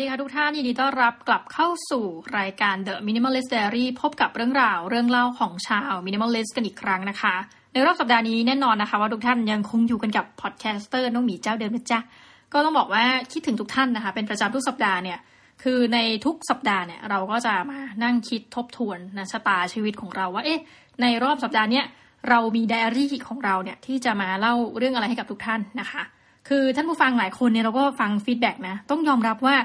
ดีค่ะทุกท่านยินดีต้อนรับกลับเข้าสู่รายการ The Minimalist Diary พบกับเรื่องราวเรื่องเล่าของชาว Minimalist กันอีกครั้งนะคะ ในรอบสัปดาห์นี้แน่นอนนะคะ ว่าทุกท่านยังคงอยู่กันกับ podcaster น้องหมีเจ้าเดิมนะจ๊ะก็ต้องบอกว่าคิดถึงทุกท่านนะคะ เป็นประจำทุกสัปดาห์เนี่ยคือในทุกสัปดาห์เนี่ยเราก็จะมานั่งคิดทบทวนนะชะตาชีวิตของเราว่าเอ๊ะในรอบสัปดาห์เนี้ยเรามีไดอารี่ของเราเนี่ยที่จะมาเล่าเรื่องอะไรให้กับทุกท่านนะคะคือท่านผู้ฟังหลายคนเนี่ยเราก็ฟังฟีดแบ็กนะ ต้องยอมรับว่า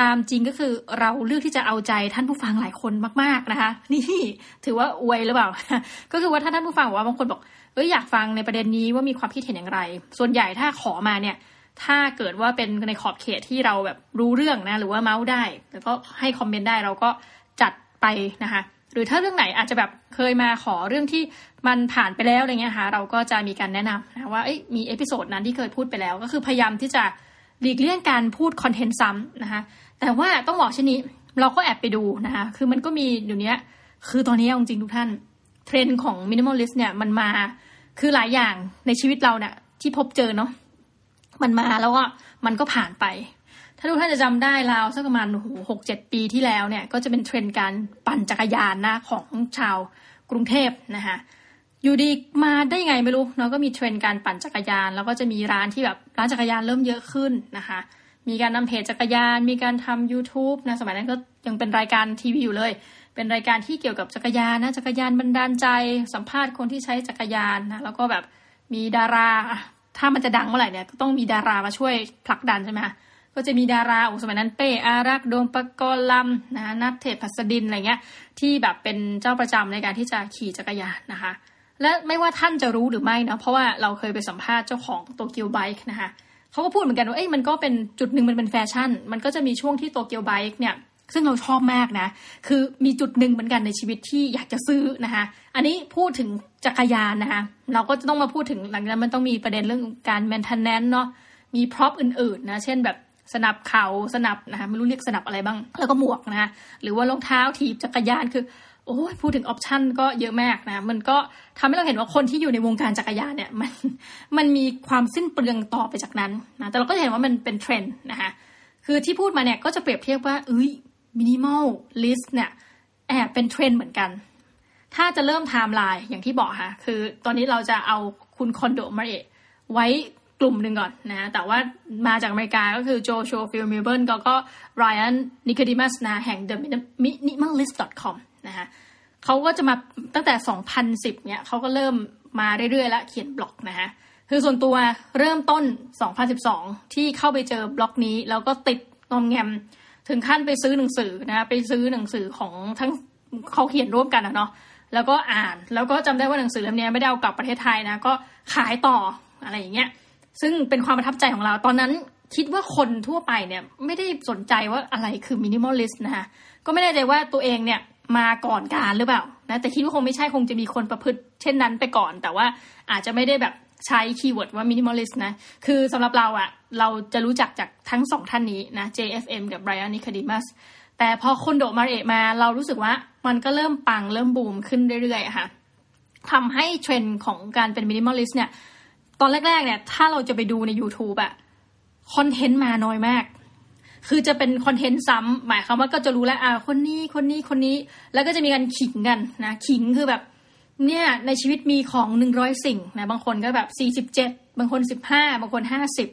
ตามจริงก็คือเราเลือกที่จะเอาใจท่านผู้ฟังหลายคนมาก ๆนะคะ นี่ถือว่าอวยหรือเปล่า ก็คือว่าถ้าท่านผู้ฟังบอกว่าบางคนบอกเอ้ยอยากฟังในประเด็นนี้ว่ามีความคิดเห็นอย่างไร ส่วนใหญ่ถ้าขอมาเนี่ย ถ้าเกิดว่าเป็นในขอบเขตที่เราแบบรู้เรื่องนะ หรือว่าเมาส์ได้ แล้วก็ให้คอมเมนต์ได้เราก็จัดไปนะคะหรือถ้าเรื่องไหนอาจจะแบบเคยมาขอเรื่องที่มันผ่านไปแล้วอะไรเงี้ยค่ะเราก็จะมีการแนะนำนะว่ามี episode นั้นที่เคยพูดไปแล้ว ก็คือพยายามที่จะ หลีกเลี่ยงการพูดคอนเทนต์ซ้ำนะคะแต่ว่าต้องบอกเช่นนี้เราก็แอบไปดูนะคะคือมันก็มีเดี๋ยวนี้คือตอนนี้จริงๆทุกท่าน เทรนด์ของ minimalist เนี่ยมันมาคือหลายอย่างในชีวิตเราเนี่ยที่พบเจอเนาะมันมาแล้วก็มันก็ผ่านไป ถ้าทุกท่านจะจำได้ราวสักประมาณหกเจ็ดปีที่แล้วเนี่ย ก็จะเป็นเทรนด์การปั่นจักรยานนะของชาวกรุงเทพนะคะ อยู่ดีมาได้ยังไงไม่รู้เนาะก็มีเทรนด์การปั่นจักรยาน แล้วก็จะมีร้านที่แบบร้านจักรยานเริ่มเยอะขึ้นนะคะ มีการนำเพจจักรยาน มีการทำ YouTube นะสมัยนั้นก็ยังเป็นรายการทีวีอยู่เลย เป็นรายการที่เกี่ยวกับจักรยานนะจักรยานบรรดาลใจ สัมภาษณ์คนที่ใช้จักรยานนะแล้วก็แบบมีดารา ถ้ามันจะดังเมื่อไหร่เนี่ยก็ต้องมีดารามาช่วยผลักดันใช่ไหมก็จะมีดาราโอ้สมัยนั้นเป้อารักโดมปกรลำนะนัทเทพพัสดินอะไรเงี้ยที่แบบเป็นเจ้าประจำในการที่จะขี่จักรยานนะคะ และไม่ว่าท่านจะรู้หรือไม่นะเพราะว่าเราเคยไปสัมภาษณ์เจ้าของโตเกียวไบค์นะคะเขาก็พูดเหมือนกันว่าเอ้ยมันก็เป็นจุดหนึ่งมันเป็นแฟชั่น มันก็จะมีช่วงที่โตเกียวไบค์เนี่ยซึ่งเราชอบมากนะ คือมีจุดหนึ่งเหมือนกันในชีวิตที่อยากจะซื้อนะคะ อันนี้พูดถึงจักรยานนะคะ เราก็จะต้องมาพูดถึงหลังจากนั้นมันต้องมีประเด็นเรื่องการ maintenance เนาะ มี prop อื่นๆนะ เช่นแบบสนับเข่าสนับนะคะไม่รู้เรียกสนับอะไรบ้าง แล้วก็หมวกนะคะหรือว่ารองเท้าถีบจักรยานคือ โอ้ยพูดถึง option ก็เยอะมากนะ มันก็ทำให้เราเห็นว่าคนที่อยู่ในวงการจักรยานเนี่ยมันมันมีความสิ้นเปลืองต่อไปจากนั้นนะแต่เราก็เห็นว่ามันเป็นเทรนด์นะคะคือที่พูดมาเนี่ยก็จะเปรียบเทียบว่าเอ้ย minimalist เนี่ยแอบเป็นเทรนด์เหมือนกัน ถ้าจะเริ่มไทม์ไลน์อย่างที่บอกค่ะคือตอนนี้เราจะเอาคุณคนโดะ มาริเอะไว้กลุ่มหนึ่งก่อนนะ แต่ว่ามาจากอเมริกาก็คือ Joshua Fields Millburn ก็ก็ Ryan Nicodemus นะแห่ง The Minimalist.com นะคะเขาก็จะมาตั้งแต่ 2010 เนี่ยเขาก็เริ่มมาเรื่อยๆแล้วเขียนบล็อกนะคะคือส่วนตัวเริ่มต้น 2012 ที่เข้าไปเจอบล็อกนี้ แล้วก็ติดงอมแงมถึงขั้นไปซื้อหนังสือนะไปซื้อหนังสือของทั้งเขาเขียนร่วมกันนะเนาะแล้วก็อ่านแล้วก็จำได้ว่าหนังสือเล่มนี้ไม่ได้เอากลับประเทศไทยนะก็ขายต่ออะไรอย่างเงี้ยซึ่งเป็นความประทับใจของเรา ตอนนั้นคิดว่าคนทั่วไปเนี่ยไม่ได้สนใจว่าอะไรคือ minimalist นะคะก็ไม่แน่ใจว่าตัวเองเนี่ยมาก่อนการหรือเปล่านะแต่คิดว่าคงไม่ใช่คงจะมีคนประพฤติเช่นนั้นไปก่อน แต่ว่าอาจจะไม่ได้แบบใช้ keyword ว่า minimalist นะ คือสำหรับเราอะเราจะรู้จักจากทั้งสองท่านนี้นะ JFM กับ Ryan Nicodemus แต่พอคนโดะ มาริเอะมาเรารู้สึกว่ามันก็เริ่มปังเริ่มบูมขึ้นเรื่อยๆค่ะทำให้เทรนด์ของการเป็น minimalist เนี่ย ตอนแรกๆเนี่ย ถ้าเราจะไปดูใน YouTube อะคอนเทนต์มาน้อยมาก คือจะเป็นคอนเทนต์ซ้ำหมายความว่าก็จะรู้แล้วอ่าคนนี้คนนี้คนนี้ แล้วก็จะมีการขิงกันนะขิงคือแบบเนี่ยในชีวิตมีของหนึ่งร้อยสิ่งนะบางคนก็แบบสี่สิบเจ็ดบางคนสิบห้าบางคนห้าสิบ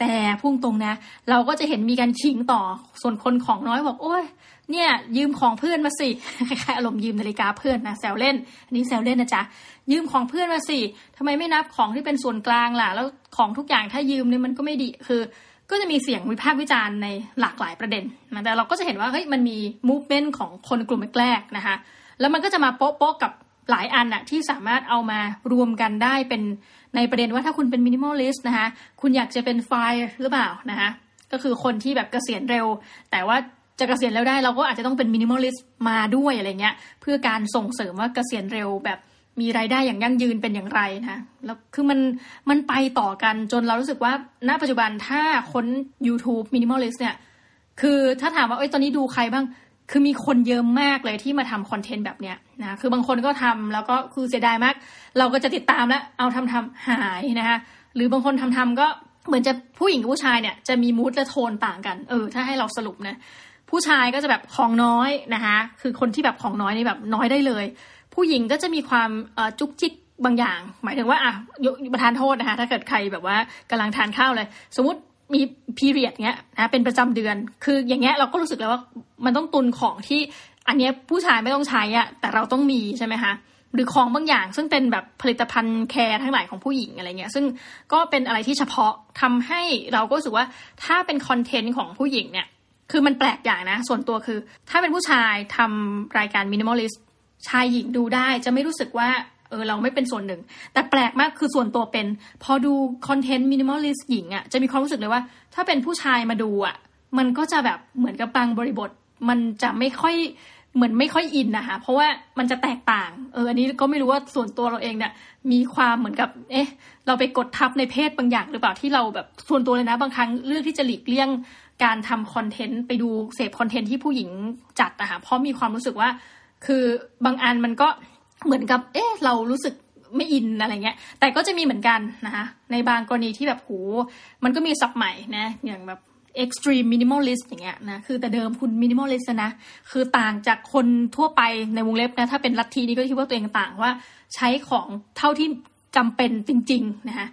แต่พุ่งตรงนะ เราก็จะเห็นมีการขิงต่อส่วนคนของน้อยบอกโอ้ยเนี่ยยืมของเพื่อนมาสิคล้ายๆอารมณ์ยืมนาฬิกาเพื่อนนะแซวเล่นอันนี้แซวเล่นนะจ๊ะยืมของเพื่อนมาสิทำไมไม่นับของที่เป็นส่วนกลางล่ะ แล้วของทุกอย่างถ้ายืมเนี่ยมันก็ไม่ดีคือ ก็จะมีเสียงวิพากษ์วิจารณ์ในหลากหลายประเด็นนะแต่เราก็จะเห็นว่าเฮ้ยมันมีมูฟเมนต์ของคนกลุ่มแรกๆนะคะแล้วมันก็จะมาโป๊ะๆกับหลายอันอะที่สามารถเอามารวมกันได้เป็นในประเด็นว่าถ้าคุณเป็น minimalist นะคะคุณอยากจะเป็น FIRE หรือเปล่านะคะก็คือคนที่แบบเกษียณเร็ว แต่ว่าจะเกษียณแล้วได้เราก็อาจจะต้องเป็น minimalist มาด้วยอะไรเงี้ย เพื่อการส่งเสริมว่าเกษียณเร็วแบบ มีรายได้อย่างยั่งยืนเป็นอย่างไรนะแล้วคือมันมันไปต่อกันจนเรารู้สึกว่าณปัจจุบันถ้าค้น YouTube Minimalist เนี่ย คือถ้าถามว่าเอ้ยตอนนี้ดูใครบ้าง คือมีคนเยอะมากเลยที่มาทำคอนเทนต์แบบเนี้ยนะคือบางคนก็ทำแล้วก็คือเสียดายมาก เราก็จะติดตามแล้วเอาทำทำหายนะคะหรือบางคนทำทำก็เหมือนจะผู้หญิงกับผู้ชายเนี่ยจะมีมูดและโทนต่างกันเออถ้าให้เราสรุปนะผู้ชายก็จะแบบของน้อยนะคะคือคนที่แบบของน้อยนี่แบบน้อยได้เลย ผู้หญิงก็จะมีความจุกจิกบางอย่าง หมายถึงว่าอะประทานโทษนะคะถ้าเกิดใครแบบว่ากำลังทานข้าวเลย สมมติมีพีเรียดเงี้ยนะเป็นประจำเดือน คืออย่างเงี้ยเราก็รู้สึกแล้วว่ามันต้องตุนของที่อันเนี้ยผู้ชายไม่ต้องใช้อะแต่เราต้องมีใช่ไหมคะหรือของบางอย่าง ซึ่งเป็นแบบผลิตภัณฑ์แคร์ทั้งหลายของผู้หญิงอะไรเงี้ยซึ่งก็เป็นอะไรที่เฉพาะทำให้เราก็รู้สึกว่าถ้าเป็นคอนเทนต์ของผู้หญิงเนี่ยคือมันแปลกอย่างนะ ส่วนตัวคือ ถ้าเป็นผู้ชายทำรายการมินิมอลิส ชายหญิงดูได้จะไม่รู้สึกว่าเออเราไม่เป็นส่วนหนึ่ง แต่แปลกมากคือส่วนตัวเป็น พอดูคอนเทนต์ minimalist หญิงอะจะมีความรู้สึกเลยว่า ถ้าเป็นผู้ชายมาดูอะ่ะ มันก็จะแบบเหมือนกับบางบริบท มันจะไม่ค่อยเหมือนไม่ค่อยอินนะคะเพราะว่ามันจะแตกต่าง เอออันนี้ก็ไม่รู้ว่าส่วนตัวเราเองเนี่ยมีความเหมือนกับ เอ๊ะ เราไปกดทับในเพศบางอย่างหรือเปล่าที่เราแบบส่วนตัวเลยนะ บางครั้งเรื่องที่จะหลีกเลี่ยงการทำคอนเทนต์ไปดูเสพคอนเทนต์ที่ผู้หญิงจัดนะคะเพราะมีความรู้สึกว่า คือบางอันมันก็เหมือนกับ เอ๊ะเรารู้สึกไม่อินอะไรเงี้ย แต่ก็จะมีเหมือนกันนะคะในบางกรณีที่แบบโหมันก็มีสับใหม่นะอย่างแบบ extreme minimalist อย่างเงี้ยนะ คือแต่เดิมคุณ minimalist นะ คือต่างจากคนทั่วไปในวงเล็บนะ ถ้าเป็นลัทธินี้ก็คิดว่าตัวเองต่างว่าใช้ของเท่าที่จำเป็นจริง ๆ นะคะ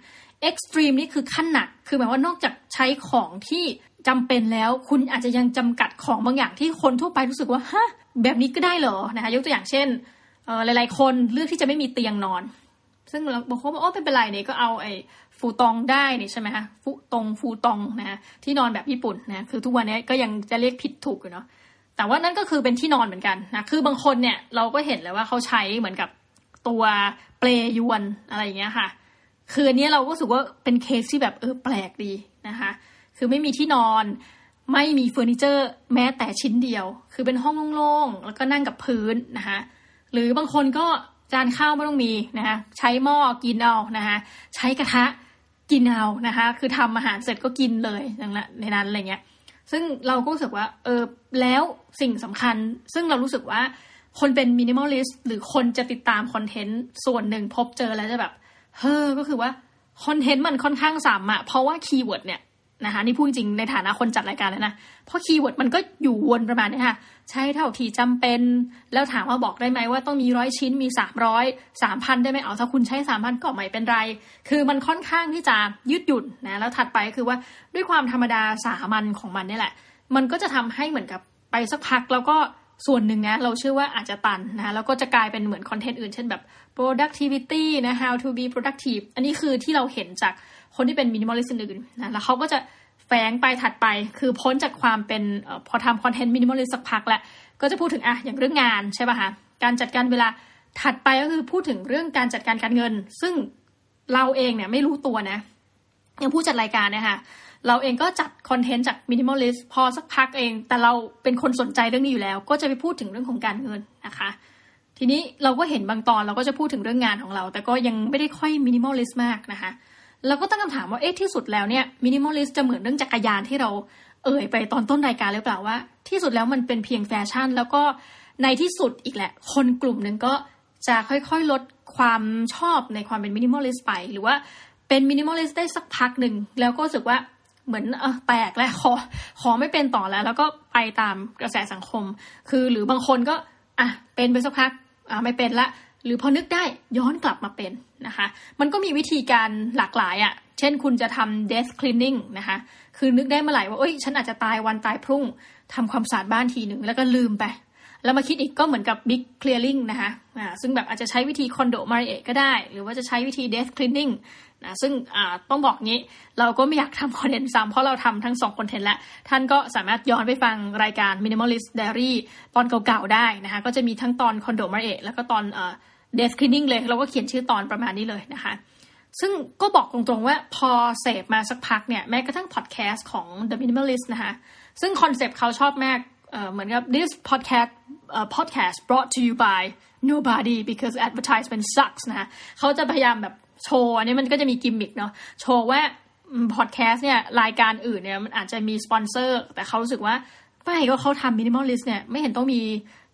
extreme นี่คือขั้นหนัก คือหมายว่านอกจากใช้ของที่ จำเป็นแล้ว คุณอาจจะยังจำกัดของบางอย่างที่คนทั่วไปรู้สึกว่าฮะแบบนี้ก็ได้เหรอนะคะยกตัวอย่างเช่นหลาย ๆ คนเลือกที่จะไม่มีเตียงนอน ซึ่งเราบอกว่าโอ้ไม่เป็นไรเนี่ยก็เอาไอ้ฟูตองได้นี่ใช่ไหมคะฟูตองฟูตองนะที่นอนแบบญี่ปุ่นนะคือทุกวันนี้ก็ยังจะเรียกผิดถูกอยู่เนาะแต่ว่านั่นก็คือเป็นที่นอนเหมือนกันนะคือบางคนเนี่ยเราก็เห็นแล้วว่าเขาใช้เหมือนกับตัวเปลยวนอะไรอย่างเงี้ยค่ะ คืออันนี้เราก็รู้สึกว่าเป็นเคสที่แบบเออแปลกดีนะคะ คือไม่มีที่นอน ไม่มีเฟอร์นิเจอร์แม้แต่ชิ้นเดียว คือเป็นห้องโล่งๆแล้วก็นั่งกับพื้นนะคะหรือบางคนก็จานข้าวไม่ต้องมีนะคะใช้หม้อกินเอานะคะใช้กระทะกินเอานะคะคือทำอาหารเสร็จก็กินเลยอย่างละในนั้นอะไรเงี้ยซึ่งเราก็รู้สึกว่าเออแล้วสิ่งสำคัญ ซึ่งเรารู้สึกว่าคนเป็น minimalist หรือคนจะติดตามคอนเทนต์ส่วนหนึ่งพบเจอแล้วจะแบบ เฮ้อก็คือว่าคอนเทนต์มันค่อนข้างซ้ำอะเพราะว่า keyword เนี่ย นะคะนี่พูดจริงในฐานะคนจัดรายการเลยนะ เพราะ keyword มันก็อยู่วนประมาณนี้ค่ะ ใช้เท่าที่จำเป็น แล้วถามว่าบอกได้ไหมว่าต้องมีร้อยชิ้นมีสามร้อยสามพันได้ไหมเอาถ้าคุณใช้สามพันก็ไม่เป็นไร คือมันค่อนข้างที่จะยืดหยุ่นนะแล้วถัดไปคือว่าด้วยความธรรมดาสามัญของมันนี่แหละ มันก็จะทำให้เหมือนกับไปสักพักแล้วก็ส่วนหนึ่งนะเราเชื่อว่าอาจจะตันนะแล้วก็จะกลายเป็นเหมือนคอนเทนต์อื่นเช่นแบบ productivity นะ how to be productive อันนี้คือที่เราเห็นจาก คนที่เป็น minimalist อื่นนะแล้วเขาก็จะแฝงไปถัดไปคือพ้นจากความเป็นอพอทำคอนเทนต์ minimalist สักพักแล้ว ก็จะพูดถึงอะอย่างเรื่องงานใช่ป่ะคะการจัดการเวลาถัดไปก็คือพูดถึงเรื่องการจัดการการเงิน ซึ่งเราเองเนี่ยไม่รู้ตัวนะยังผู้จัดรายการเนี่ยค่ะเราเองก็จัดคอนเทนต์จาก minimalist พอสักพักเอง แต่เราเป็นคนสนใจเรื่องนี้อยู่แล้ว ก็จะไปพูดถึงเรื่องของการเงินนะคะ ทีนี้เราก็เห็นบางตอนเราก็จะพูดถึงเรื่องงานของเรา แต่ก็ยังไม่ได้ค่อย minimalist มากนะคะ เราก็ตั้งคำถามว่าเอ๊ะที่สุดแล้วเนี่ย minimalist จะเหมือนเรื่องจักรยานที่เราเอ่ยไปตอนต้นรายการหรือเปล่าว่า ที่สุดแล้วมันเป็นเพียงแฟชั่น แล้วก็ในที่สุดอีกแหละ คนกลุ่มหนึ่งก็จะค่อยๆลดความชอบในความเป็น minimalist ไป หรือว่าเป็น minimalist ได้สักพักหนึ่งแล้วก็รู้สึกว่าเหมือนเออแตกแล้วขอขอไม่เป็นต่อแล้ว แล้วก็ไปตามกระแสสังคม คือหรือบางคนก็อะเป็นไปสักพักอะไม่เป็นละ หรือพอนึกได้ย้อนกลับมาเป็นนะคะ มันก็มีวิธีการหลากหลายอะ่ะ เช่นคุณจะทำ death cleaning นะคะ คือนึกได้เมื่อไหร่ว่าเอ้ยฉันอาจจะตายวันตายพรุ่งทำความสะอาดบ้านทีหนึ่งแล้วก็ลืมไป แล้วมาคิดอีกก็เหมือนกับ big clearing นะคะอ่าซึ่งแบบอาจจะใช้วิธีคอนโดมาริเอก็ได้ หรือว่าจะใช้วิธี death cleaning นะซึ่งต้องบอกงี้เราก็ไม่อยากทำคอนเทนต์ซ้ำเพราะเราทำทั้งสองคอนเทนต์แล้ว ท่านก็สามารถย้อนไปฟังรายการ Minimalist Diary ตอนเก่าๆได้นะคะ ก็จะมีทั้งตอนคนโดมาริเอะแล้วก็ตอน death cleaning เลยเราก็เขียนชื่อตอนประมาณนี้เลยนะคะ ซึ่งก็บอกตรงๆว่าพอเสพมาสักพักเนี่ยแม้กระทั่งพอดแคสต์ของ The Minimalist นะคะซึ่งคอนเซปต์เขาชอบมากเหมือนกับ this podcast uh, podcast brought to you by nobody because advertisement sucks นะคะเขาจะพยายามแบบโชว์อันนี้มันก็จะมีกิมมิคเนาะโชว์ว่าพอดแคสต์เนี่ยรายการอื่นเนี่ยมันอาจจะมีสปอนเซอร์ แต่เขารู้สึกว่าไม่ก็เขาทำ minimalist เนี่ยไม่เห็นต้องมี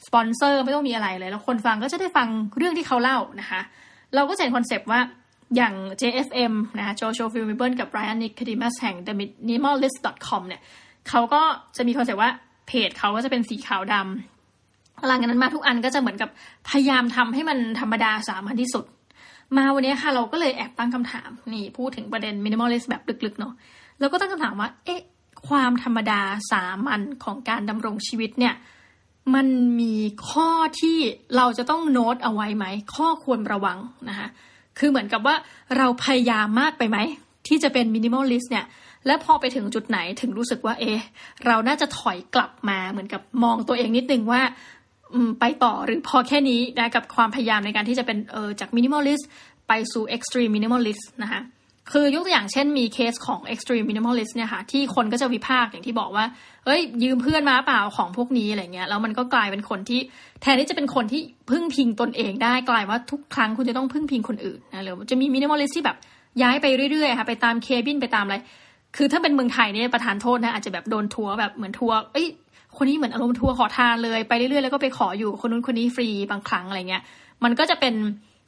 สปอนเซอร์ไม่ต้องมีอะไรเลย แล้วคนฟังก็จะได้ฟังเรื่องที่เขาเล่านะคะ เราก็เห็นคอนเซปต์ว่าอย่าง JFM นะ Joshua Fields Millburn กับ Brian Nicodemus แห่ง The Minimalist.com เนี่ยเขาก็จะมีคอนเซปต์ว่าเพจเขาก็จะเป็นสีขาวดำหลังจากนั้นมาทุกอันก็จะเหมือนกับพยายามทำให้มันธรรมดาสามัญที่สุด มาวันนี้ค่ะเราก็เลยแอบตั้งคำถาม นี่พูดถึงประเด็น minimalist แบบลึกๆเนาะแล้วก็ตั้งคำถามว่า เอ๊ะ ความธรรมดาสามัญของการดำรงชีวิตเนี่ย มันมีข้อที่เราจะต้องโน้ตเอาไว้ไหม ข้อควรระวังนะคะคือเหมือนกับว่าเราพยายามมากไปไหม ที่จะเป็น minimalist เนี่ย และพอไปถึงจุดไหนถึงรู้สึกว่า เอ๊เราน่าจะถอยกลับมาเหมือนกับมองตัวเองนิดนึงว่าไปต่อหรือพอแค่นี้ได้กับความพยายามในการที่จะเป็นเออจาก minimalist ไปสู่ extreme minimalist นะคะ คือยกตัวอย่างเช่นมีเคสของ extreme minimalist เนี่ยค่ะ ที่คนก็จะวิพากษ์อย่างที่บอกว่าเฮ้ย ยืมเพื่อนมาเปล่าของพวกนี้อะไรเงี้ยแล้วมันก็กลายเป็นคนที่แทนที่จะเป็นคนที่พึ่งพิงตนเองได้กลายว่าทุกครั้งคุณจะต้องพึ่งพิงคนอื่นนะหรือจะมี minimalist ที่แบบย้ายไปเรื่อยๆค่ะไปตาม cabin ไปตามอะไร คือถ้าเป็นเมืองไทยเนี่ยประทานโทษนะอาจจะแบบโดนทัวร์แบบเหมือนทัวร์เอ้ยคนนี้เหมือนอารมณ์ทัวร์ขอทานเลยไปเรื่อยๆแล้วก็ไปขออยู่คนนู้นคนนี้ฟรีบางครั้งอะไรเงี้ยมันก็จะเป็น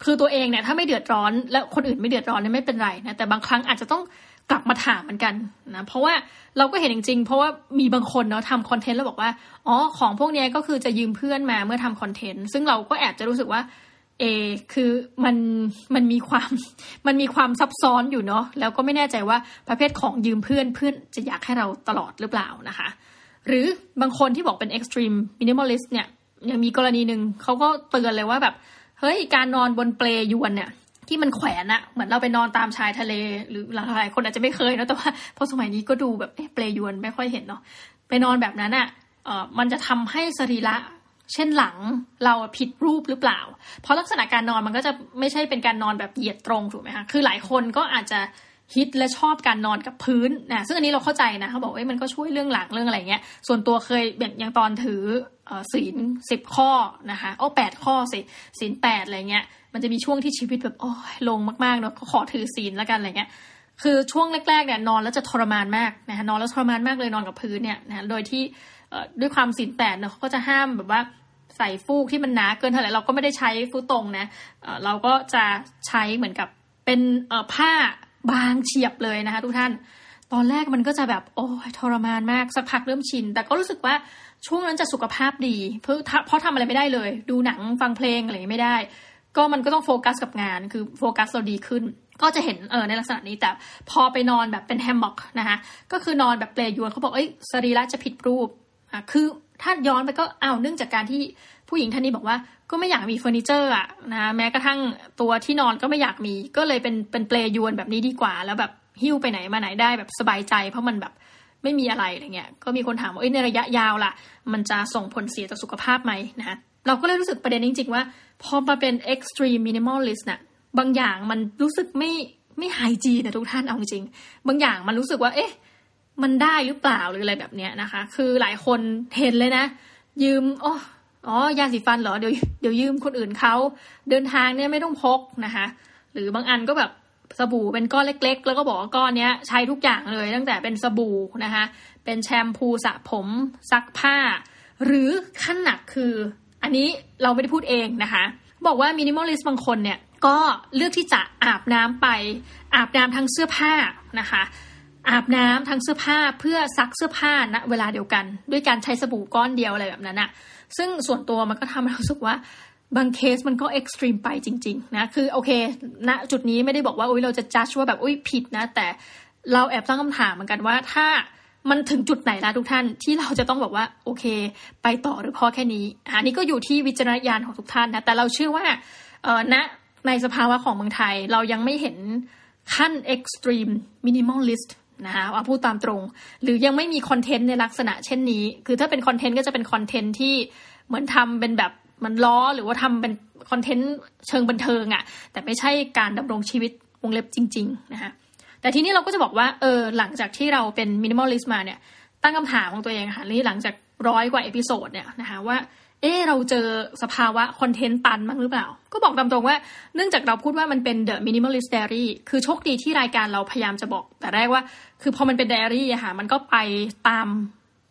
คือตัวเองเนี่ยถ้าไม่เดือดร้อน แล้วคนอื่นไม่เดือดร้อนเนี่ยไม่เป็นไรนะแต่บางครั้งอาจจะต้องกลับมาถามเหมือนกันนะเพราะว่าเราก็เห็นจริงๆ เพราะว่ามีบางคนเนาะทำคอนเทนต์แล้วบอกว่าอ๋อของพวกนี้ก็คือจะยืมเพื่อนมาเมื่อทำคอนเทนต์ซึ่งเราก็แอบจะรู้สึกว่าเอคือมันมันมีความมันมีความซับซ้อนอยู่เนาะแล้วก็ไม่แน่ใจว่าประเภทของยืมเพื่อนเพื่อนจะอยากให้เราตลอดหรือเปล่านะคะ หรือบางคนที่บอกเป็น extreme minimalist เนี่ยยังมีกรณีหนึ่งเขาก็เตือนเลยว่าแบบ เฮ้ยการนอนบนเปลยวนเนี่ยที่มันแขวนอะเหมือนเราไปนอนตามชายทะเล หรือหลายคนอาจจะไม่เคยนะแต่ว่าพอสมัยนี้ก็ดูแบบเปลยวนไม่ค่อยเห็นเนาะไปนอนแบบนั้นอะเออมันจะทำให้สรีระเช่นหลังเราผิดรูปหรือเปล่า เพราะลักษณะการนอนมันก็จะไม่ใช่เป็นการนอนแบบเหยียดตรงถูกไหมคะคือหลายคนก็อาจจะ ฮิตและชอบการนอนกับพื้นนะซึ่งอันนี้เราเข้าใจนะเขาบอกว่ามันก็ช่วยเรื่องหลังเรื่องอะไรเงี้ย ส่วนตัวเคยอย่างตอนถือศีลสิบข้อนะคะโอ้แปดข้อสิศีลแปดอะไรเงี้ย มันจะมีช่วงที่ชีวิตแบบโอ้ยลงมากๆเนาะขอถือศีลแล้วกันอะไรเงี้ยคือช่วงแรกๆเนี่ยนอนแล้วจะทรมานมากนะคะนอนแล้วทรมานมากเลยนอนกับพื้นเนี่ยนะโดยที่ด้วยความศีลแปดเนาะเขาก็จะห้ามแบบว่าใส่ฟูกที่มันหนาเกินเท่าไหร่เราก็ไม่ได้ใช้ฟูกตรงนะเราก็จะใช้เหมือนกับเป็นผ้า บางเฉียบเลยนะคะทุกท่าน ตอนแรกมันก็จะแบบโอ้ยทรมานมากสักพักเริ่มชิน แต่ก็รู้สึกว่าช่วงนั้นจะสุขภาพดี เพราะเพราะทำอะไรไม่ได้เลย ดูหนังฟังเพลงอะไรไม่ได้ ก็มันก็ต้องโฟกัสกับงาน คือโฟกัสเราดีขึ้น ก็จะเห็นเออในลักษณะนี้แต่พอไปนอนแบบเป็นแฮมม็อกนะคะก็คือนอนแบบเปลยวนเขาบอกเอ้ยสรีระจะผิดรูปอะคือถ้าย้อนไปก็เอาเนื่องจากการที่ ผู้หญิงท่านนี้บอกว่าก็ไม่อยากมีเฟอร์นิเจอร์อะนะแม้กระทั่งตัวที่นอนก็ไม่อยากมี ก็เลยเป็นเป็นเปลยวนแบบนี้ดีกว่า แล้วแบบหิ้วไปไหนมาไหนได้แบบสบายใจ เพราะมันแบบไม่มีอะไรอะไรเงี้ยก็มีคนถามว่าในระยะยาวล่ะ มันจะส่งผลเสียต่อสุขภาพไหมนะเราก็เลยรู้สึกประเด็นจริง ๆ ว่า พอมาเป็น extreme minimalist นะ่ะบางอย่างมันรู้สึกไม่ไม่ไฮจีนะทุกท่านเอาจริง บางอย่างมันรู้สึกว่า เอ๊ะ มันได้หรือเปล่าหรืออะไรแบบเนี้ยนะคะ คือหลายคนเห็นเลยนะ ยืมอ๋อ อ๋อยาสีฟันเหรอเดี๋ยวเดี๋ยวยืมคนอื่นเขาเดินทางเนี่ยไม่ต้องพกนะคะหรือบางอันก็แบบสบู่เป็นก้อนเล็ก ๆ แล้วก็บอกว่าก้อนเนี้ยใช้ทุกอย่างเลย ตั้งแต่เป็นสบู่นะคะเป็นแชมพูสระผมซักผ้า หรือขั้นหนักคือ อันนี้เราไม่ได้พูดเองนะคะบอกว่า minimalist บางคนเนี่ยก็เลือกที่จะอาบน้ำไปอาบน้ำทั้งเสื้อผ้านะคะ อาบน้ำทั้งเสื้อผ้าเพื่อซักเสื้อผ้าณเวลาเดียวกัน ด้วยการใช้สบู่ก้อนเดียวอะไรแบบนั้นอะซึ่งส่วนตัวมันก็ทำให้รู้สึกว่าบางเคสมันก็ extreme ไปจริง ๆ นะ คือโอเคณนะจุดนี้ไม่ได้บอกว่าอุ้ยเราจะจัดว่าแบบอุ้ยผิดนะ แต่เราแอบตั้งคำถามเหมือนกันว่าถ้ามันถึงจุดไหนแล้วทุกท่านที่เราจะต้องบอกว่าโอเค ไปต่อหรือพอแค่นี้อันนี้ก็อยู่ที่วิจารณญาณของทุกท่านนะแต่เราเชื่อว่าเออณในสภาวะของเมืองไทย เรายังไม่เห็นขั้น extreme minimalist นะคะว่าพูดตามตรง หรือยังไม่มีคอนเทนต์ในลักษณะเช่นนี้ คือถ้าเป็นคอนเทนต์ก็จะเป็นคอนเทนต์ที่เหมือนทำเป็นแบบมันล้อหรือว่าทำเป็นคอนเทนต์เชิงบันเทิงอะ่ะ แต่ไม่ใช่การดำรงชีวิตวงเล็บจริง ๆ นะคะแต่ทีนี้เราก็จะบอกว่าเออหลังจากที่เราเป็น minimalist มาเนี่ยตั้งคำถามของตัวเองค่ะนี่หลังจากร้อยกว่า episode เนี่ยนะคะว่า เออเราเจอสภาวะคอนเทนต์ตันบ้างหรือเปล่า ก็บอกตามตรงว่า เนื่องจากเราพูดว่ามันเป็น The Minimalist Diary คือโชคดีที่รายการเราพยายามจะบอก แต่แรกว่า คือพอมันเป็นไดอารี่อะค่ะ มันก็ไปตาม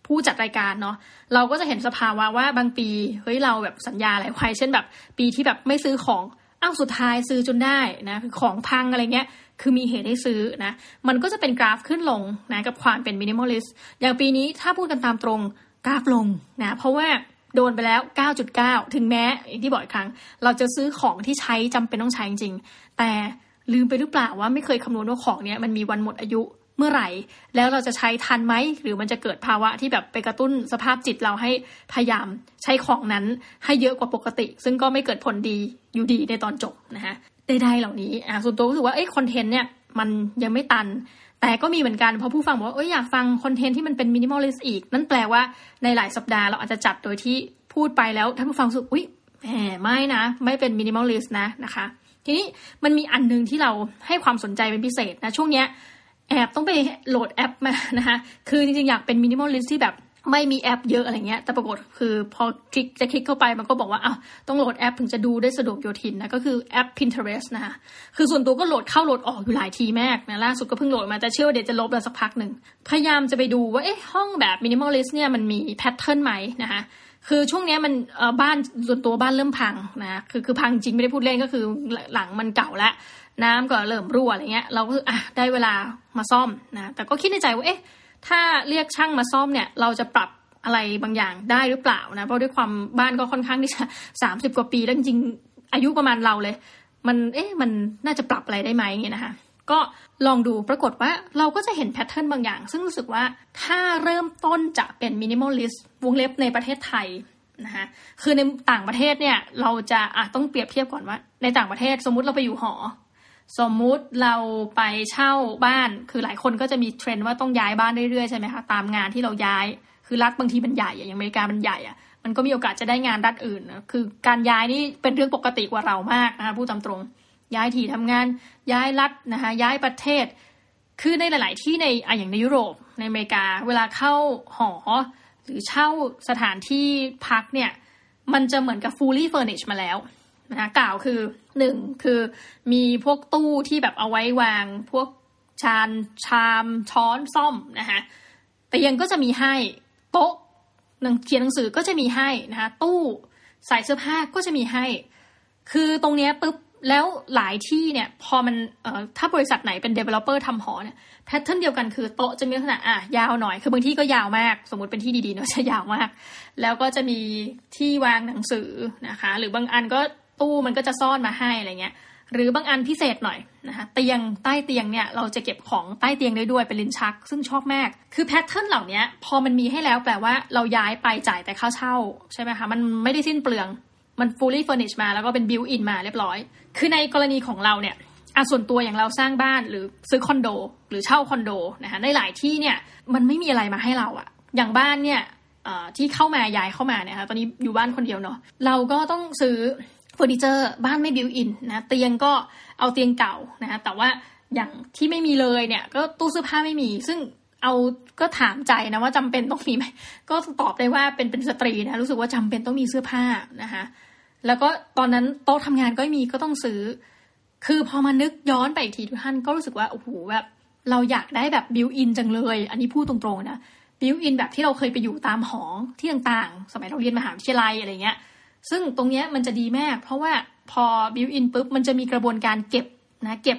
ผู้จัดรายการเนาะ เราก็จะเห็นสภาวะว่าบางปี เฮ้ยเราแบบสัญญาอะไรไว้ เช่นแบบ ปีที่แบบไม่ซื้อของอ้าวสุดท้ายซื้อจนได้นะของพังอะไรเงี้ย คือมีเหตุให้ซื้อนะ มันก็จะเป็นกราฟขึ้นลงนะกับความเป็น minimalist อย่างปีนี้ถ้าพูดกันตามตรงกราฟลงนะ เพราะว่า โดนไปแล้ว 9.9 ถึงแม้ที่บอกอีกครั้ง เราจะซื้อของที่ใช้จำเป็นต้องใช้จริง แต่ลืมไปหรือเปล่าว่าไม่เคยคำนวณว่าของเนี้ยมันมีวันหมดอายุเมื่อไหร่ แล้วเราจะใช้ทันไหม หรือมันจะเกิดภาวะที่แบบไปกระตุ้นสภาพจิตเราให้พยายามใช้ของนั้นให้เยอะกว่าปกติ ซึ่งก็ไม่เกิดผลดีอยู่ดีในตอนจบนะคะใดๆเหล่านี้อ่าส่วนตัวรู้สึกว่าเอ้คอนเทนต์เนี่ยมันยังไม่ตัน แต่ก็มีเหมือนกันเพราะผู้ฟังบอกว่าเอ้ยอยากฟังคอนเทนต์ที่มันเป็น minimalist อีก นั่นแปลว่าในหลายสัปดาห์เราอาจจะจัดโดยที่พูดไปแล้วท่านผู้ฟังสุดอุ้ยแหมไม่นะ ไม่เป็น minimalist นะนะคะ ทีนี้มันมีอันนึงที่เราให้ความสนใจเป็นพิเศษนะช่วงเนี้ยแอบต้องไปโหลดแอปมานะคะ คือจริงๆ อยากเป็น minimalist ที่แบบ ไม่มีแอปเยอะอะไรเงี้ย แต่ปรากฏคือพอคลิกจะคลิกเข้าไปมันก็บอกว่าอ้าวต้องโหลดแอปถึงจะดูได้สะดวกโยธินนะ ก็คือแอป Pinterest นะคะคือส่วนตัวก็โหลดเข้าโหลดออกอยู่หลายทีมากนะล่าสุดก็เพิ่งโหลดมา แต่เชื่อว่าเดี๋ยวจะลบแล้วสักพักหนึ่ง พยายามจะไปดูว่าเอ๊ะห้องแบบ minimalist เนี่ยมันมี pattern ไหมนะคะคือช่วงนี้มันบ้านส่วนตัวบ้านเริ่มพังนะคือคือพังจริงไม่ได้พูดเล่นก็คือหลังมันเก่าแล้วน้ำก็เริ่มรั่วอะไรเงี้ยเราก็อะได้เวลามาซ่อมนะแต่ก็คิดในใจว่าเอ๊ะ ถ้าเรียกช่างมาซ่อมเนี่ย เราจะปรับอะไรบางอย่างได้หรือเปล่านะ เพราะด้วยความบ้านก็ค่อนข้างที่จะสามสิบกว่าปีแล้วจริงๆอายุประมาณเราเลย มันเอ๊ะมันน่าจะปรับอะไรได้ไหมเงี้ยนะคะก็ลองดูปรากฏว่าเราก็จะเห็น pattern บางอย่าง ซึ่งรู้สึกว่าถ้าเริ่มต้นจะเป็น minimalist วงเล็บในประเทศไทยนะคะคือในต่างประเทศเนี่ยเราจะอะต้องเปรียบเทียบก่อนว่า ในต่างประเทศสมมุติเราไปอยู่หอ สมมุติเราไปเช่าบ้าน คือหลายคนก็จะมีเทรนด์ว่าต้องย้ายบ้านเรื่อยๆใช่ไหมคะ ตามงานที่เราย้าย คือรัฐบางทีมันใหญ่อย่างอเมริกามันใหญ่อะมันก็มีโอกาสจะได้งานรัฐอื่นนะคือการย้ายนี่เป็นเรื่องปกติกว่าเรามากนะคะพูดตามตรง ย้ายที่ทำงาน ย้ายรัฐนะคะ ย้ายประเทศ คือในหลาย ๆ ที่ในออย่างในยุโรป ในอเมริกา เวลาเข้าหอ หรือเช่าสถานที่พักเนี่ย มันจะเหมือนกับ fully furnished มาแล้ว นะคะกล่าวคือหนึ่งคือมีพวกตู้ที่แบบเอาไว้วางพวกชานชามช้อนซ่อมนะคะเตียงก็จะมีให้โต๊ะหนังเขียนหนังสือก็จะมีให้นะคะตู้ใส่เสื้อผ้าก็จะมีให้ คือตรงเนี้ยปุ๊บแล้วหลายที่เนี่ยพอมันเอ่อถ้าบริษัทไหนเป็น developer ทำหอเนี่ยแพทเทิร์นเดียวกันคือโต๊ะจะมีลักษณะอะยาวหน่อยคือบางที่ก็ยาวมาก สมมติเป็นที่ดีๆเนาะจะยาวมาก แล้วก็จะมีที่วางหนังสือนะคะ หรือบางอันก็ ตู้มันก็จะซ่อนมาให้อะไรเงี้ย หรือบางอันพิเศษหน่อยนะคะเตียงใต้เตียงเนี่ยเราจะเก็บของใต้เตียงได้ด้วยเป็นลิ้นชัก ซึ่งชอบมาก คือแพทเทิร์นเหล่านี้พอมันมีให้แล้วแปลว่าเราย้ายไปจ่ายแต่ค่าเช่าใช่ไหมคะมันไม่ได้สิ้นเปลืองมัน fully furnished มาแล้วก็เป็น built in มาเรียบร้อย คือในกรณีของเราเนี่ยอะส่วนตัวอย่างเราสร้างบ้านหรือซื้อคอนโด หรือเช่าคอนโดนะคะในหลายที่เนี่ยมันไม่มีอะไรมาให้เราอะอย่างบ้านเนี่ยที่เข้ามาย้ายเข้ามาเนี่ยค่ะตอนนี้อยู่บ้านคนเดียวเนาะเราก็ต้องซื้อ เฟอร์นิเจอร์บ้านไม่ built-in นะเตียงก็เอาเตียงเก่านะแต่ว่าอย่างที่ไม่มีเลยเนี่ย ก็ตู้เสื้อผ้าไม่มี ซึ่งเอาก็ถามใจนะว่าจำเป็นต้องมีไหมก็ตอบได้ว่าเป็นเป็นสตรีนะรู้สึกว่าจำเป็นต้องมีเสื้อผ้านะคะแล้วก็ตอนนั้นโต๊ะทำงานก็มีก็ต้องซื้อ คือพอมานึกย้อนไปอีกทีทุกท่านก็รู้สึกว่าโอ้โหแบบเราอยากได้แบบ built-in จังเลย อันนี้พูดตรงๆนะ built-in แบบที่เราเคยไปอยู่ตามหอที่ต่างๆ สมัยเราเรียนมหาวิทยาลัยอะไรเงี้ย ซึ่งตรงนี้มันจะดีมาก เพราะว่าพอ built-in ปุ๊บมันจะมีกระบวนการเก็บนะเก็บ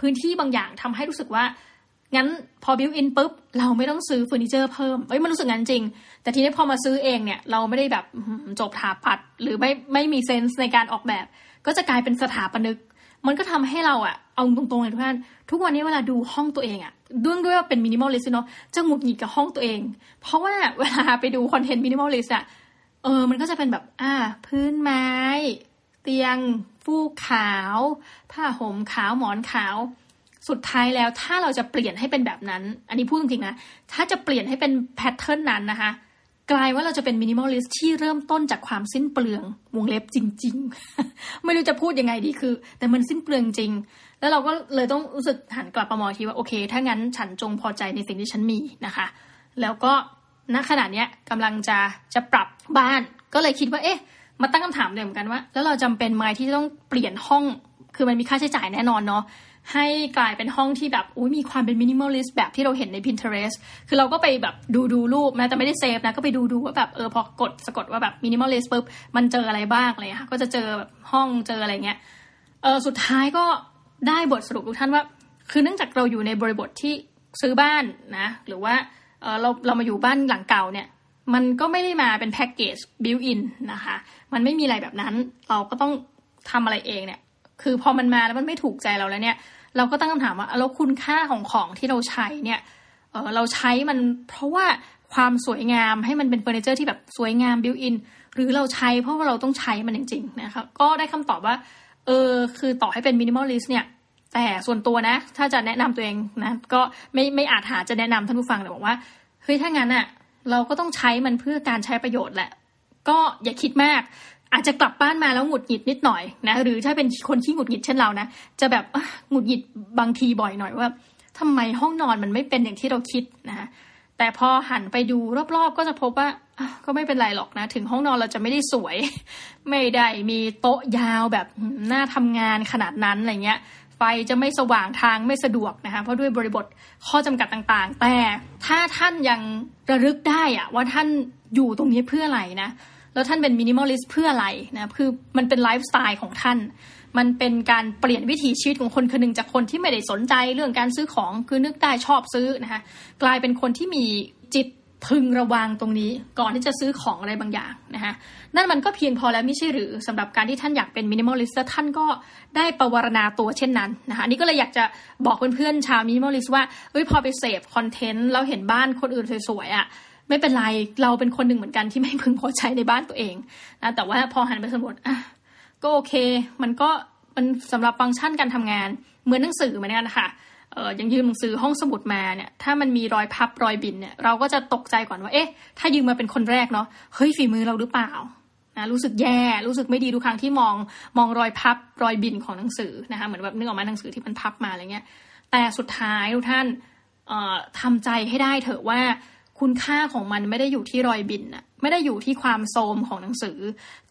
พื้นที่บางอย่างทำให้รู้สึกว่า งั้นพอ built-in ปุ๊บเราไม่ต้องซื้อเฟอร์นิเจอร์เพิ่มเอ้ยมันรู้สึกงั้นจริง แต่ทีนี้พอมาซื้อเองเนี่ยเราไม่ได้แบบจบถาปัด หรือไม่ไม่มี sense ในการออกแบบ ก็จะกลายเป็นสถาปนิกมันก็ทำให้เราอะเอาตรงๆเลยทุกท่านทุกวันนี้เวลาดูห้องตัวเองอะด้วยด้วยว่าเป็น minimalist เนาะจะหงุดหงิดกับห้องตัวเอง เพราะว่าเวลาไปดูคอนเทนต์ minimalist อะ เออ มันก็จะเป็นแบบ อ่า พื้นไม้ เตียงฟูกขาว ผ้าห่มขาวหมอนขาว สุดท้ายแล้วถ้าเราจะเปลี่ยนให้เป็นแบบนั้น อันนี้พูดจริงๆนะ ถ้าจะเปลี่ยนให้เป็น pattern นั้นนะคะ กลายว่าเราจะเป็น minimalist ที่เริ่มต้นจากความสิ้นเปลืองวงเล็บจริง ๆ ไม่รู้จะพูดยังไงดีคือ แต่มันสิ้นเปลืองจริง แล้วเราก็เลยต้องรู้สึกหันกลับมามองทีว่าโอเค ถ้างั้นฉันจงพอใจในสิ่งที่ฉันมีนะคะ แล้วก็ ณขณะนี้กำลังจะจะปรับบ้าน ก็เลยคิดว่าเอ๊ะ มาตั้งคำถามเดิมกันว่า แล้วเราจำเป็นไหมที่จะต้องเปลี่ยนห้อง คือมันมีค่าใช้จ่ายแน่นอนเนาะให้กลายเป็นห้องที่แบบอุ้ยมีความเป็น minimalist แบบที่เราเห็นใน Pinterest คือเราก็ไปแบบดูดูรูปนะแต่ไม่ได้เซฟนะก็ไปดูดูว่าแบบเออพอกดสะกดว่าแบบ minimalist ปุ๊บมันเจออะไรบ้างอะไรค่ะก็จะเจอแบบห้องเจออะไรเงี้ยเออสุดท้ายก็ได้บทสรุปทุกท่านว่า คือเนื่องจากเราอยู่ในบริบทที่ซื้อบ้านนะ หรือว่า เราเรามาอยู่บ้านหลังเก่าเนี่ย มันก็ไม่ได้มาเป็นแพ็กเกจ built-in นะคะ มันไม่มีอะไรแบบนั้น เราก็ต้องทำอะไรเองเนี่ย คือพอมันมาแล้วมันไม่ถูกใจเราแล้วเนี่ย เราก็ตั้งคำถามว่าแล้วคุณค่าของของที่เราใช้เนี่ยเเราใช้มันเพราะว่าความสวยงามให้มันเป็นเฟอร์นิเจอร์ที่แบบสวยงาม built-in หรือเราใช้เพราะว่าเราต้องใช้มันจริง ๆ นะคะก็ได้คำตอบว่าเออคือต่อให้เป็น minimalist เนี่ย แต่ส่วนตัวนะ ถ้าจะแนะนำตัวเองนะก็ไม่ไม่อาจหาญจะแนะนำท่านผู้ฟังแต่บอกว่าเฮ้ยถ้างั้นอะเราก็ต้องใช้มันเพื่อการใช้ประโยชน์แหละ ก็อย่าคิดมากอาจจะกลับบ้านมาแล้วหงุดหงิดนิดหน่อยนะหรือถ้าเป็นคนที่หงุดหงิดเช่นเรานะจะแบบหงุดหงิดบางทีบ่อยหน่อยว่าทำไมห้องนอนมันไม่เป็นอย่างที่เราคิดนะคะแต่พอหันไปดูรอบๆ ก็จะพบว่าก็ไม่เป็นไรหรอกนะ ถึงห้องนอนเราจะไม่ได้สวย ไม่ได้มีโต๊ะยาวแบบหน้าทำงานขนาดนั้นอะไรเงี้ย ไฟจะไม่สว่างทางไม่สะดวกนะคะเพราะด้วยบริบทข้อจำกัดต่างๆ แต่ถ้าท่านยังระลึกได้อะว่าท่านอยู่ตรงนี้เพื่ออะไรนะ แล้วท่านเป็น minimalist เพื่ออะไรนะคือมันเป็นไลฟ์สไตล์ของท่าน มันเป็นการเปลี่ยนวิถีชีวิตของคนคนหนึ่งจากคนที่ไม่ได้สนใจเรื่องการซื้อของคือนึกได้ชอบซื้อนะคะกลายเป็นคนที่มีจิต พึงระวังตรงนี้ก่อนที่จะซื้อของอะไรบางอย่างนะคะนั่นมันก็เพียงพอแล้วไม่ใช่หรือสำหรับการที่ท่านอยากเป็น minimalist ท่านก็ได้ปวารณาตัวเช่นนั้นนะคะนี่ก็เลยอยากจะบอกเพื่อนๆชาว minimalist ว่าเอ้ยพอไปเสพคอนเทนต์แล้วเห็นบ้านคนอื่นสวยๆอะ่ะไม่เป็นไรเราเป็นคนหนึ่งเหมือนกันที่ไม่พึงพอใจในบ้านตัวเองนะแต่ว่าพอหันไปสำรวจอะก็โอเค มันก็มันสำหรับฟังก์ชันการทำงานเหมือนหนังสือเหมือนกันนะคะ อย่างยืมหนังสือห้องสมุดมาเนี่ยถ้ามันมีรอยพับรอยบินเนี่ยเราก็จะตกใจก่อนว่าเอ๊ะ ถ้ายืมมาเป็นคนแรกเนาะเฮ้ยฝีมือเราหรือเปล่านะรู้สึกแย่รู้สึกไม่ดีทุกครั้งที่มองมองรอยพับรอยบินของหนังสือนะคะเหมือนแบบนึกออกมาหนังสือที่มันพับมาอะไรเงี้ยแต่สุดท้ายทุกท่านเอ่อทำใจให้ได้เถอะว่าคุณค่าของมันไม่ได้อยู่ที่รอยบินอะไม่ได้อยู่ที่ความโทมของหนังสือ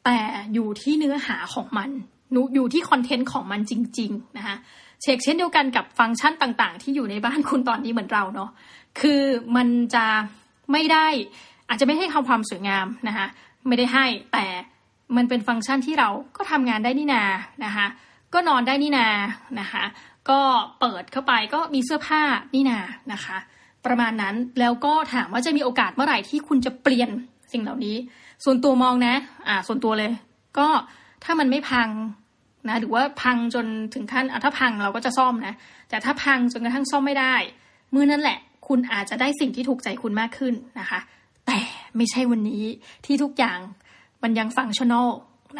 แต่อยู่ที่เนื้อหาของมันอยู่ที่คอนเทนต์ของมันจริง ๆ นะคะ เช็คเช่นเดียวกันกับฟังก์ชันต่าง ๆ ที่อยู่ในบ้านคุณตอนนี้เหมือนเราเนาะคือมันจะไม่ได้อาจจะไม่ให้ความความสวยงามนะคะไม่ได้ให้แต่มันเป็นฟังก์ชันที่เราก็ทำงานได้นี่นานะคะก็นอนได้นี่นานะคะก็เปิดเข้าไปก็มีเสื้อผ้านี่นานะคะ ประมาณนั้นแล้วก็ถามว่าจะมีโอกาสเมื่อไหร่ที่คุณจะเปลี่ยนสิ่งเหล่านี้ ส่วนตัวมองนะอ่าส่วนตัวเลย ก็ถ้ามันไม่พัง นะหรือว่าพังจนถึงขั้นถ้าพังเราก็จะซ่อมนะ แต่ถ้าพังจนกระทั่งซ่อมไม่ได้ มือนั้นแหละ คุณอาจจะได้สิ่งที่ถูกใจคุณมากขึ้นนะคะ แต่ไม่ใช่วันนี้ที่ทุกอย่างมันยังฟังชั่นอล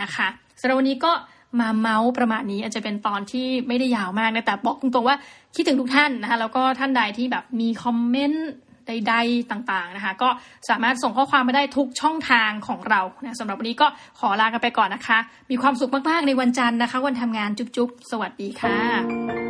นะคะสำหรับวันนี้ก็มาเมาส์ประมาณนี้อาจจะเป็นตอนที่ไม่ได้ยาวมากนะแต่บอกตรงๆว่าคิดถึงทุกท่านนะคะแล้วก็ท่านใดที่แบบมีคอมเมนต์ ใดๆต่างๆนะคะ ก็สามารถส่งข้อความมาได้ทุกช่องทางของเรานะสำหรับวันนี้ก็ขอลากันไปก่อนนะคะ มีความสุขมากๆในวันจันทร์นะคะ วันทำงานจุ๊บๆ สวัสดีค่ะ